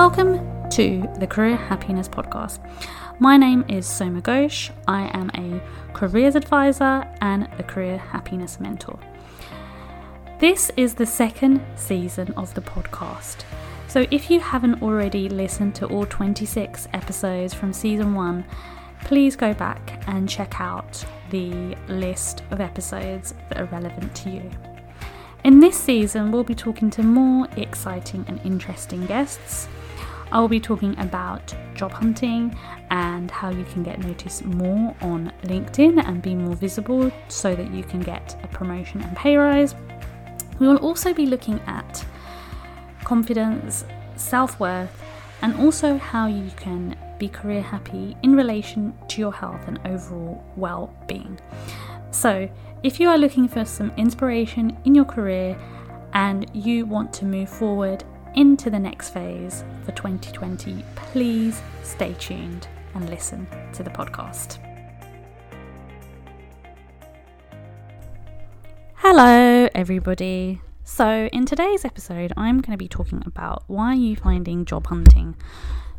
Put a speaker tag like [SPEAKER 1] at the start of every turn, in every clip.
[SPEAKER 1] Welcome to the Career Happiness Podcast. My name is Soma Ghosh. I am a careers advisor and a career happiness mentor. This is the second season of the podcast. So if you haven't already listened to all 26 episodes from season one, please go back and check out the list of episodes that are relevant to you. In this season, we'll be talking to more exciting and interesting guests. I will be talking about job hunting and how you can get noticed more on LinkedIn and be more visible so that you can get a promotion and pay rise. We will also be looking at confidence, self worth, and also how you can be career happy in relation to your health and overall well being. So, if you are looking for some inspiration in your career and you want to move forward into the next phase for 2020, please stay tuned and listen to the podcast. Hello, everybody. So, in today's episode, I'm going to be talking about why you finding job hunting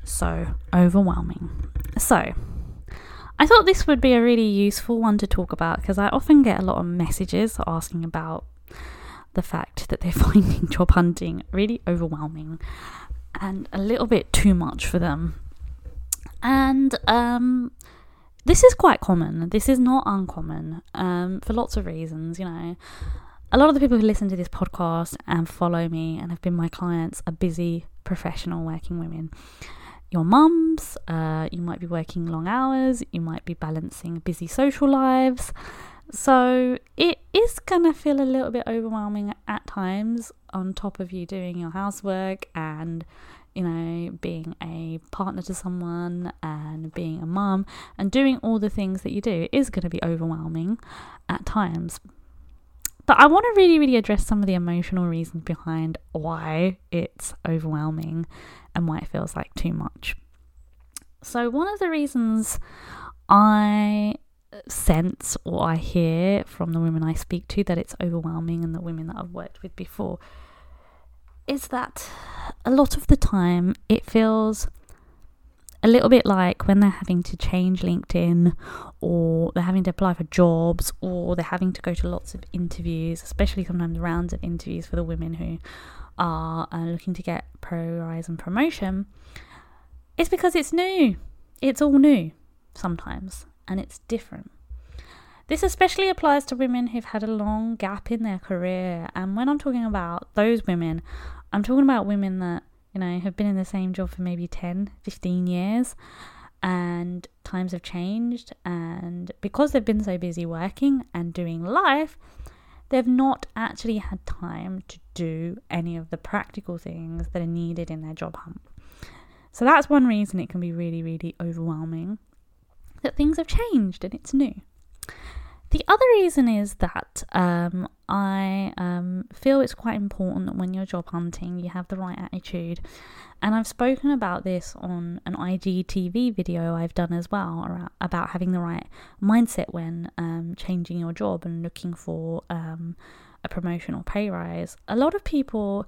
[SPEAKER 1] so overwhelming. So, I thought this would be a really useful one to talk about because I often get a lot of messages asking about the fact that they're finding job hunting really overwhelming and a little bit too much for them. And um, this is quite common. This is not uncommon um, for lots of reasons. You know, a lot of the people who listen to this podcast and follow me and have been my clients are busy professional working women your mums, uh, you might be working long hours, you might be balancing busy social lives. So it is going to feel a little bit overwhelming at times, on top of you doing your housework and, you know, being a partner to someone and being a mum and doing all the things that you do. It is going to be overwhelming at times. But I want to really, really address some of the emotional reasons behind why it's overwhelming and why it feels like too much. So, one of the reasons I sense or I hear from the women I speak to that it's overwhelming and the women that I've worked with before is that a lot of the time it feels a little bit like when they're having to change LinkedIn or they're having to apply for jobs or they're having to go to lots of interviews, especially sometimes rounds of interviews for the women who are uh, looking to get pro rise and promotion, it's because it's new. It's all new sometimes, and it's different. This especially applies to women who've had a long gap in their career. And when I'm talking about those women, I'm talking about women that, you know, have been in the same job for maybe 10, 15 years and times have changed. And because they've been so busy working and doing life, they've not actually had time to do any of the practical things that are needed in their job hunt. So that's one reason it can be really, really overwhelming that things have changed and it's new. The other reason is that um, I um, feel it's quite important that when you're job hunting, you have the right attitude. And I've spoken about this on an IGTV video I've done as well about having the right mindset when um, changing your job and looking for um, a promotion or pay rise. A lot of people,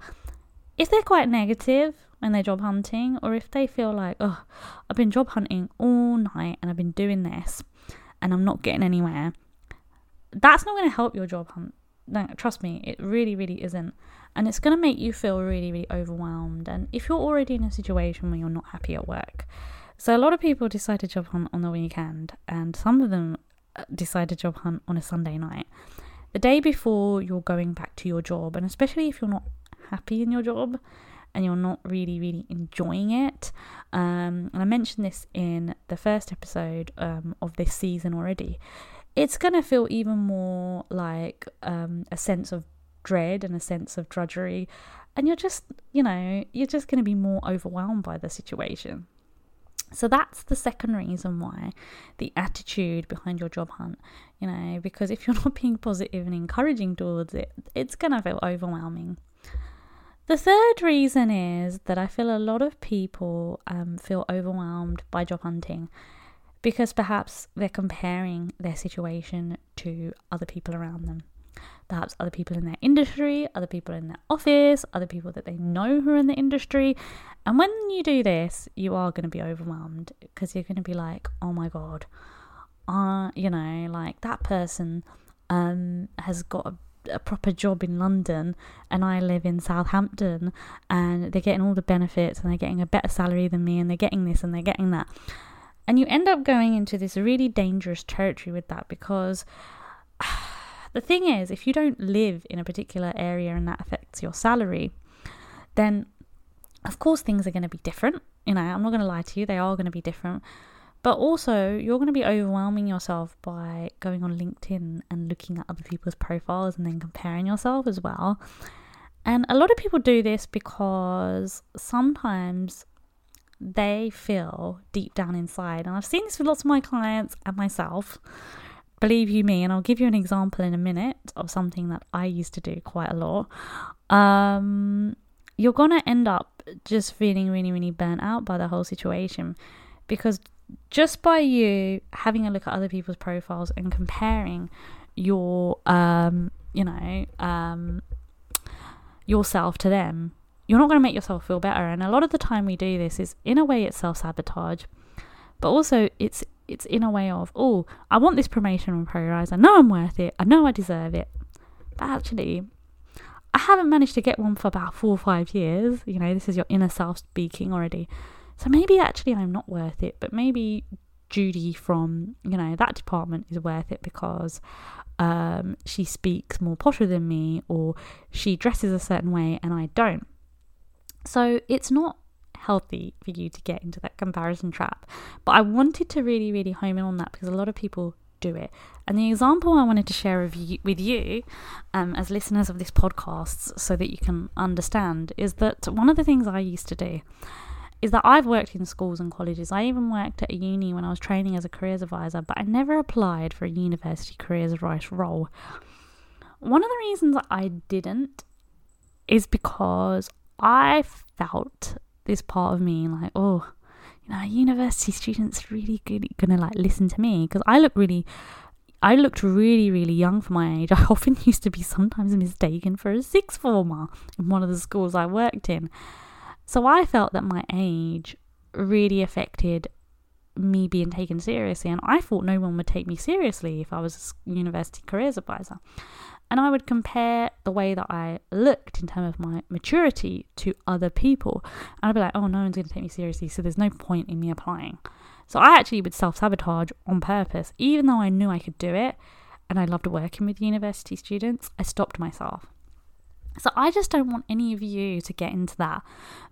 [SPEAKER 1] if they're quite negative when they're job hunting, or if they feel like, oh, I've been job hunting all night and I've been doing this and I'm not getting anywhere that's not going to help your job hunt. No, trust me, it really, really isn't. And it's going to make you feel really, really overwhelmed. And if you're already in a situation where you're not happy at work, so a lot of people decide to job hunt on the weekend, and some of them uh, decide to job hunt on a Sunday night. The day before you're going back to your job, and especially if you're not happy in your job and you're not really, really enjoying it. Um, and I mentioned this in the first episode um, of this season already it's going to feel even more like um, a sense of dread and a sense of drudgery. And you're just, you know, you're just going to be more overwhelmed by the situation. So that's the second reason why the attitude behind your job hunt, you know, because if you're not being positive and encouraging towards it, it's going to feel overwhelming. The third reason is that I feel a lot of people um, feel overwhelmed by job hunting because perhaps they're comparing their situation to other people around them. perhaps other people in their industry, other people in their office, other people that they know who are in the industry. And when you do this, you are going to be overwhelmed because you're going to be like, oh my God, uh, you know, like that person um, has got a a proper job in London and I live in Southampton and they're getting all the benefits and they're getting a better salary than me and they're getting this and they're getting that. And you end up going into this really dangerous territory with that because the thing is, if you don't live in a particular area and that affects your salary, then of course things are going to be different. You know, I'm not going to lie to you, they are going to be different. But also, you're going to be overwhelming yourself by going on LinkedIn and looking at other people's profiles and then comparing yourself as well. And a lot of people do this because sometimes they feel deep down inside, and I've seen this with lots of my clients and myself. Believe you me, and I'll give you an example in a minute of something that I used to do quite a lot. Um, you're gonna end up just feeling really, really burnt out by the whole situation because just by you having a look at other people's profiles and comparing your um you know um yourself to them you're not going to make yourself feel better. And a lot of the time we do this is in a way it's self-sabotage but also it's it's in a way of oh i want this promotion and pay rise i know i'm worth it. I know i deserve it. But actually i haven't managed to get one for about four or five years. You know this is your inner self speaking already so maybe actually I'm not worth it, but maybe Judy from, you know, that department is worth it because um, she speaks more posher than me or she dresses a certain way and I don't. So it's not healthy for you to get into that comparison trap. But I wanted to really, really home in on that because a lot of people do it. And the example I wanted to share with you, with you um, as listeners of this podcast so that you can understand is that one of the things I used to do is that I've worked in schools and colleges. I even worked at a uni when I was training as a careers advisor, but I never applied for a university careers advice role. One of the reasons I didn't is because I felt this part of me like, oh, you know, university students really good gonna like listen to me because I look really I looked really, really young for my age. I often used to be sometimes mistaken for a sixth former in one of the schools I worked in. So I felt that my age really affected me being taken seriously, and I thought no one would take me seriously if I was a university careers advisor. And I would compare the way that I looked in terms of my maturity to other people. And I'd be like, oh, no one's going to take me seriously, so there's no point in me applying. So I actually would self sabotage on purpose, even though I knew I could do it and I loved working with university students, I stopped myself. So I just don't want any of you to get into that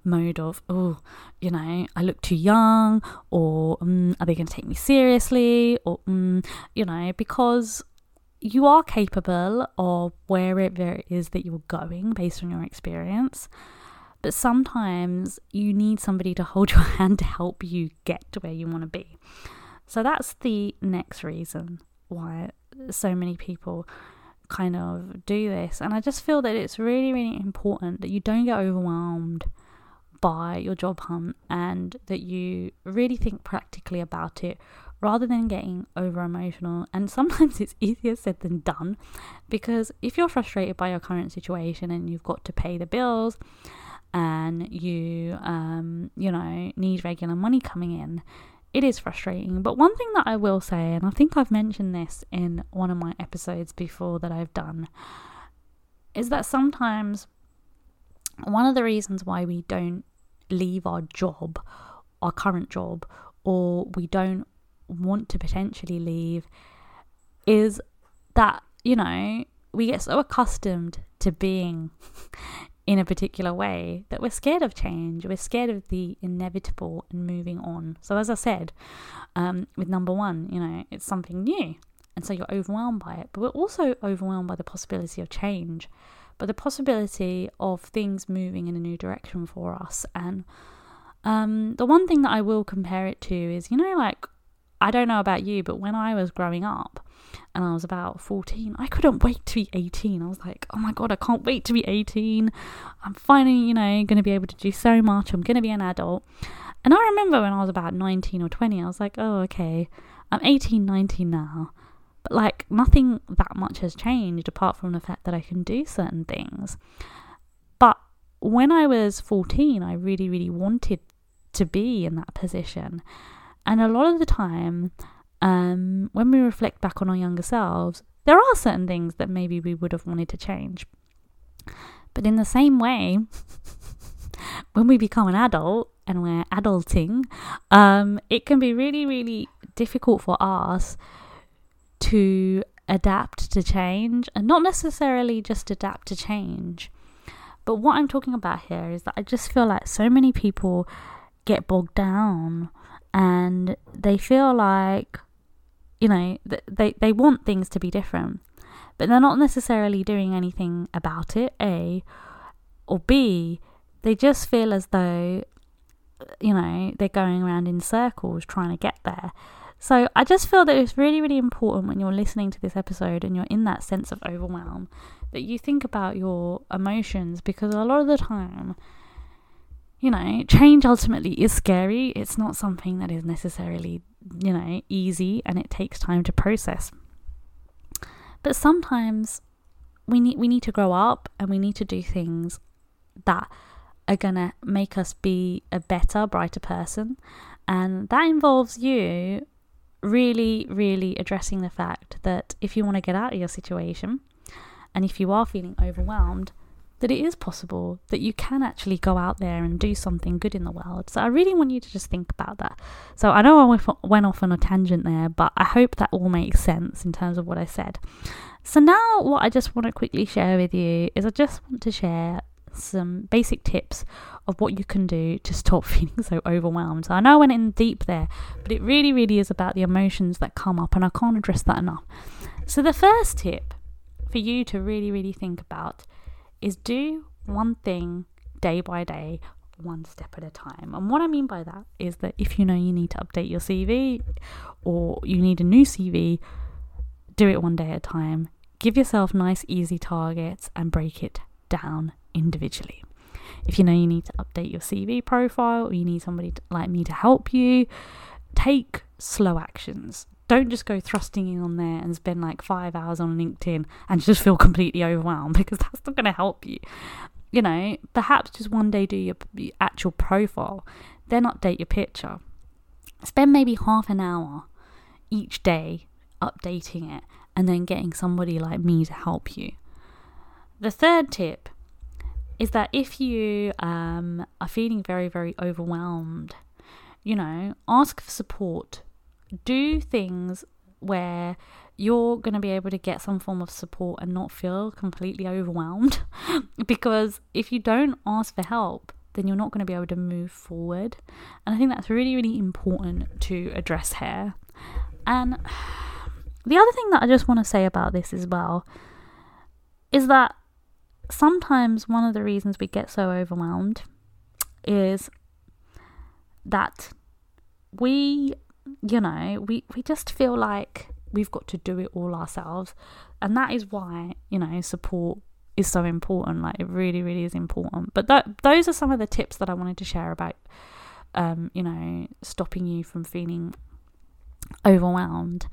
[SPEAKER 1] mode of, oh, you know, I look too young, or um, are they going to take me seriously, or um, you know, because you are capable of wherever it is that you're going based on your experience. But sometimes you need somebody to hold your hand to help you get to where you want to be. So that's the next reason why so many people kind of do this. And I just feel that it's really, really important that you don't get overwhelmed by your job hunt and that you really think practically about it rather than getting over emotional. And sometimes it's easier said than done because if you're frustrated by your current situation and you've got to pay the bills and you, um, you know, need regular money coming in, it is frustrating. But one thing that I will say, and I think I've mentioned this in one of my episodes before that I've done, is that sometimes one of the reasons why we don't leave our job, our current job, or we don't want to potentially leave is that, you know, we get so accustomed to being in a particular way that we're scared of change. We're scared of the inevitable and moving on. So, as I said, um, with number one, you know, it's something new. And so you're overwhelmed by it. But we're also overwhelmed by the possibility of change, but the possibility of things moving in a new direction for us. And um, the one thing that I will compare it to is, you know, like, I don't know about you, but when I was growing up, and I was about 14. I couldn't wait to be 18. I was like, oh my god, I can't wait to be 18. I'm finally, you know, going to be able to do so much. I'm going to be an adult. And I remember when I was about 19 or 20, I was like, oh, okay, I'm 18, 19 now. But like nothing that much has changed apart from the fact that I can do certain things. But when I was 14, I really, really wanted to be in that position. And a lot of the time, um, when we reflect back on our younger selves, there are certain things that maybe we would have wanted to change. But in the same way, when we become an adult and we're adulting, um, it can be really, really difficult for us to adapt to change and not necessarily just adapt to change. But what I'm talking about here is that I just feel like so many people get bogged down and they feel like, you know, they, they want things to be different, but they're not necessarily doing anything about it, A, or B, they just feel as though, you know, they're going around in circles trying to get there. So I just feel that it's really, really important when you're listening to this episode and you're in that sense of overwhelm that you think about your emotions because a lot of the time, you know, change ultimately is scary. It's not something that is necessarily, you know, easy and it takes time to process. But sometimes we need we need to grow up and we need to do things that are going to make us be a better, brighter person. And that involves you really, really addressing the fact that if you want to get out of your situation and if you are feeling overwhelmed, that it is possible that you can actually go out there and do something good in the world. So I really want you to just think about that. So I know I went off on a tangent there, but I hope that all makes sense in terms of what I said. So now, what I just want to quickly share with you is I just want to share some basic tips of what you can do to stop feeling so overwhelmed. So I know I went in deep there, but it really, really is about the emotions that come up, and I can't address that enough. So, the first tip for you to really, really think about is do one thing day by day, one step at a time. And what I mean by that is that if you know you need to update your CV or you need a new CV, do it one day at a time. Give yourself nice, easy targets and break it down individually. If you know you need to update your CV profile or you need somebody to, like me to help you, take slow actions. Don't just go thrusting in on there and spend like five hours on LinkedIn and just feel completely overwhelmed because that's not going to help you. You know, perhaps just one day do your, actual profile, then update your picture. Spend maybe half an hour each day updating it and then getting somebody like me to help you. The third tip is that if you um, are feeling very, very overwhelmed, you know, ask for support. Do things where you're going to be able to get some form of support and not feel completely overwhelmed. because if you don't ask for help, then you're not going to be able to move forward. And I think that's really, really important to address here. And the other thing that I just want to say about this as well is that sometimes one of the reasons we get so overwhelmed is that we, you know, we, we just feel like we've got to do it all ourselves. And that is why, you know, support is so important. Like, it really, really is important. But th- those are some of the tips that I wanted to share about, um, you know, stopping you from feeling overwhelmed.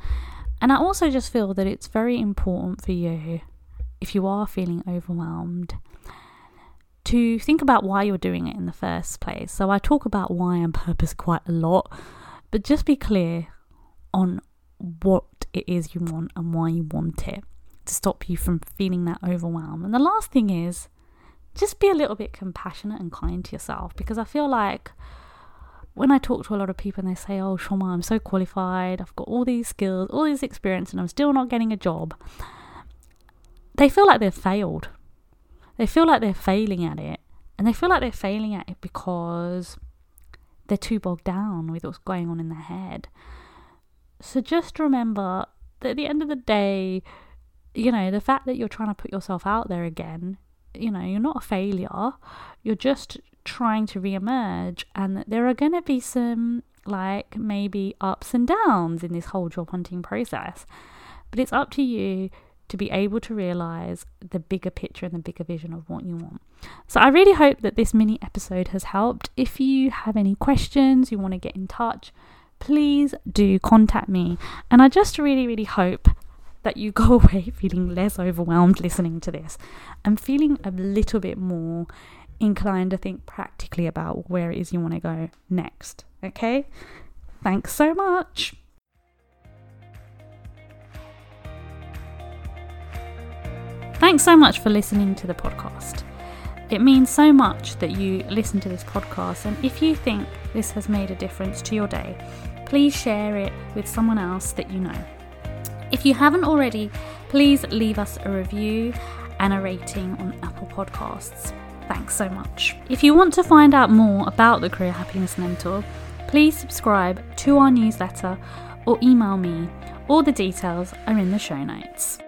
[SPEAKER 1] And I also just feel that it's very important for you if you are feeling overwhelmed, to think about why you're doing it in the first place. So I talk about why and purpose quite a lot, but just be clear on what it is you want and why you want it to stop you from feeling that overwhelm. And the last thing is just be a little bit compassionate and kind to yourself because I feel like when I talk to a lot of people and they say, Oh, Soma, I'm so qualified, I've got all these skills, all this experience, and I'm still not getting a job they feel like they've failed. They feel like they're failing at it. And they feel like they're failing at it because they're too bogged down with what's going on in their head. So just remember that at the end of the day, you know, the fact that you're trying to put yourself out there again, you know, you're not a failure. You're just trying to re-emerge and there are going to be some like maybe ups and downs in this whole job hunting process. But it's up to you to be able to realize the bigger picture and the bigger vision of what you want. So, I really hope that this mini episode has helped. If you have any questions, you want to get in touch, please do contact me. And I just really, really hope that you go away feeling less overwhelmed listening to this and feeling a little bit more inclined to think practically about where it is you want to go next. Okay? Thanks so much. Thanks so much for listening to the podcast. It means so much that you listen to this podcast, and if you think this has made a difference to your day, please share it with someone else that you know. If you haven't already, please leave us a review and a rating on Apple Podcasts. Thanks so much. If you want to find out more about the Career Happiness Mentor, please subscribe to our newsletter or email me. All the details are in the show notes.